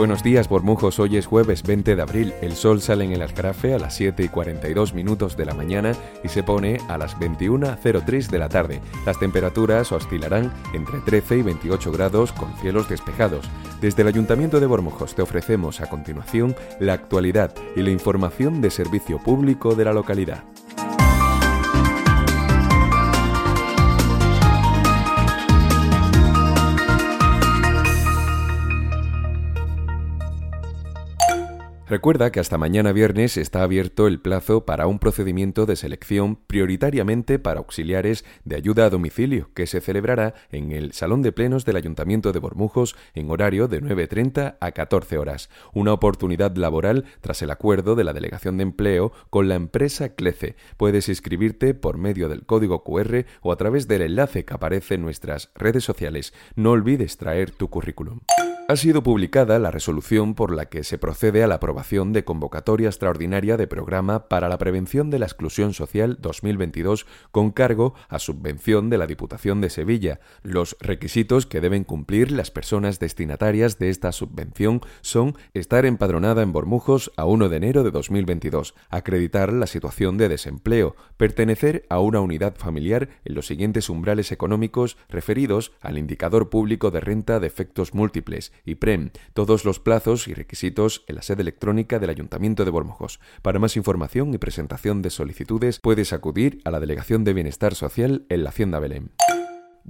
Buenos días, Bormujos. Hoy es jueves 20 de abril. El sol sale en el Alcarafe a las 7 y 42 minutos de la mañana y se pone a las 21.03 de la tarde. Las temperaturas oscilarán entre 13 y 28 grados con cielos despejados. Desde el Ayuntamiento de Bormujos te ofrecemos a continuación la actualidad y la información de servicio público de la localidad. Recuerda que hasta mañana viernes está abierto el plazo para un procedimiento de selección prioritariamente para auxiliares de ayuda a domicilio que se celebrará en el Salón de Plenos del Ayuntamiento de Bormujos en horario de 9.30 a 14 horas. Una oportunidad laboral tras el acuerdo de la Delegación de Empleo con la empresa CLECE. Puedes inscribirte por medio del código QR o a través del enlace que aparece en nuestras redes sociales. No olvides traer tu currículum ha sido publicada la resolución por la que se procede a la aprobación de convocatoria extraordinaria de programa para la prevención de la exclusión social 2022 con cargo a subvención de la Diputación de Sevilla. Los requisitos que deben cumplir las personas destinatarias de esta subvención son estar empadronada en Bormujos a 1 de enero de 2022, acreditar la situación de desempleo, pertenecer a una unidad familiar en los siguientes umbrales económicos referidos al indicador público de renta de efectos múltiples y PREM, todos los plazos y requisitos en la sede electrónica del Ayuntamiento de Bormojos. Para más información y presentación de solicitudes puedes acudir a la Delegación de Bienestar Social en la Hacienda Belén.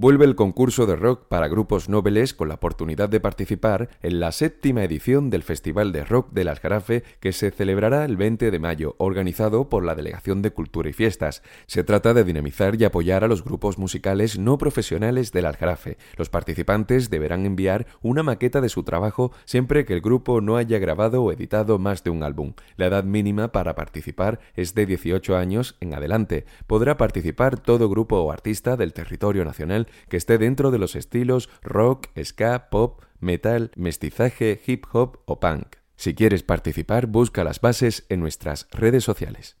Vuelve el concurso de rock para grupos nobles con la oportunidad de participar en la séptima edición del Festival de Rock del Aljarafe que se celebrará el 20 de mayo, organizado por la Delegación de Cultura y Fiestas. Se trata de dinamizar y apoyar a los grupos musicales no profesionales del Aljarafe. Los participantes deberán enviar una maqueta de su trabajo siempre que el grupo no haya grabado o editado más de un álbum. La edad mínima para participar es de 18 años en adelante. Podrá participar todo grupo o artista del territorio nacional que esté dentro de los estilos rock, ska, pop, metal, mestizaje, hip hop o punk. Si quieres participar, busca las bases en nuestras redes sociales.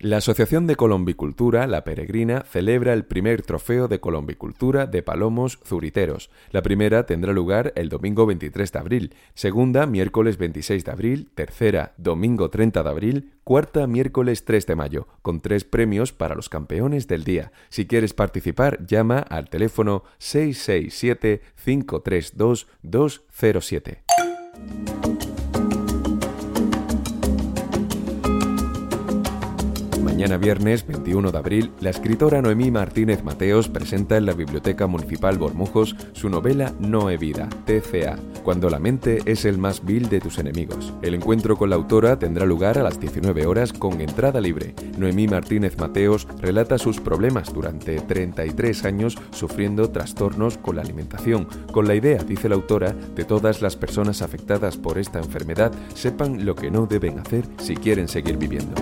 La Asociación de Colombicultura, La Peregrina, celebra el primer trofeo de colombicultura de palomos zuriteros. La primera tendrá lugar el domingo 23 de abril, segunda miércoles 26 de abril, tercera domingo 30 de abril, cuarta miércoles 3 de mayo, con tres premios para los campeones del día. Si quieres participar, llama al teléfono 667 532 207. Mañana viernes 21 de abril, la escritora Noemí Martínez Mateos presenta en la Biblioteca Municipal Bormujos su novela No vida, TCA, cuando la mente es el más vil de tus enemigos. El encuentro con la autora tendrá lugar a las 19 horas con entrada libre. Noemí Martínez Mateos relata sus problemas durante 33 años sufriendo trastornos con la alimentación, con la idea, dice la autora, de todas las personas afectadas por esta enfermedad sepan lo que no deben hacer si quieren seguir viviendo.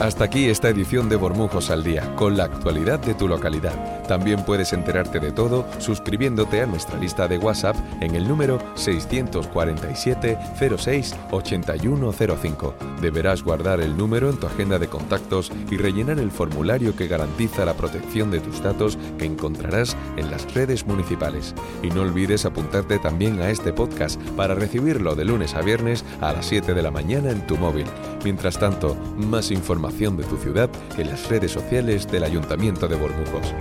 Hasta aquí esta edición de Bormujos al Día, con la actualidad de tu localidad. También puedes enterarte de todo suscribiéndote a nuestra lista de WhatsApp en el número 647 06 8105. Deberás guardar el número en tu agenda de contactos y rellenar el formulario que garantiza la protección de tus datos que encontrarás en las redes municipales. Y no olvides apuntarte también a este podcast para recibirlo de lunes a viernes a las 7 de la mañana en tu móvil. Mientras tanto, más de tu ciudad en las redes sociales del Ayuntamiento de Bormujos.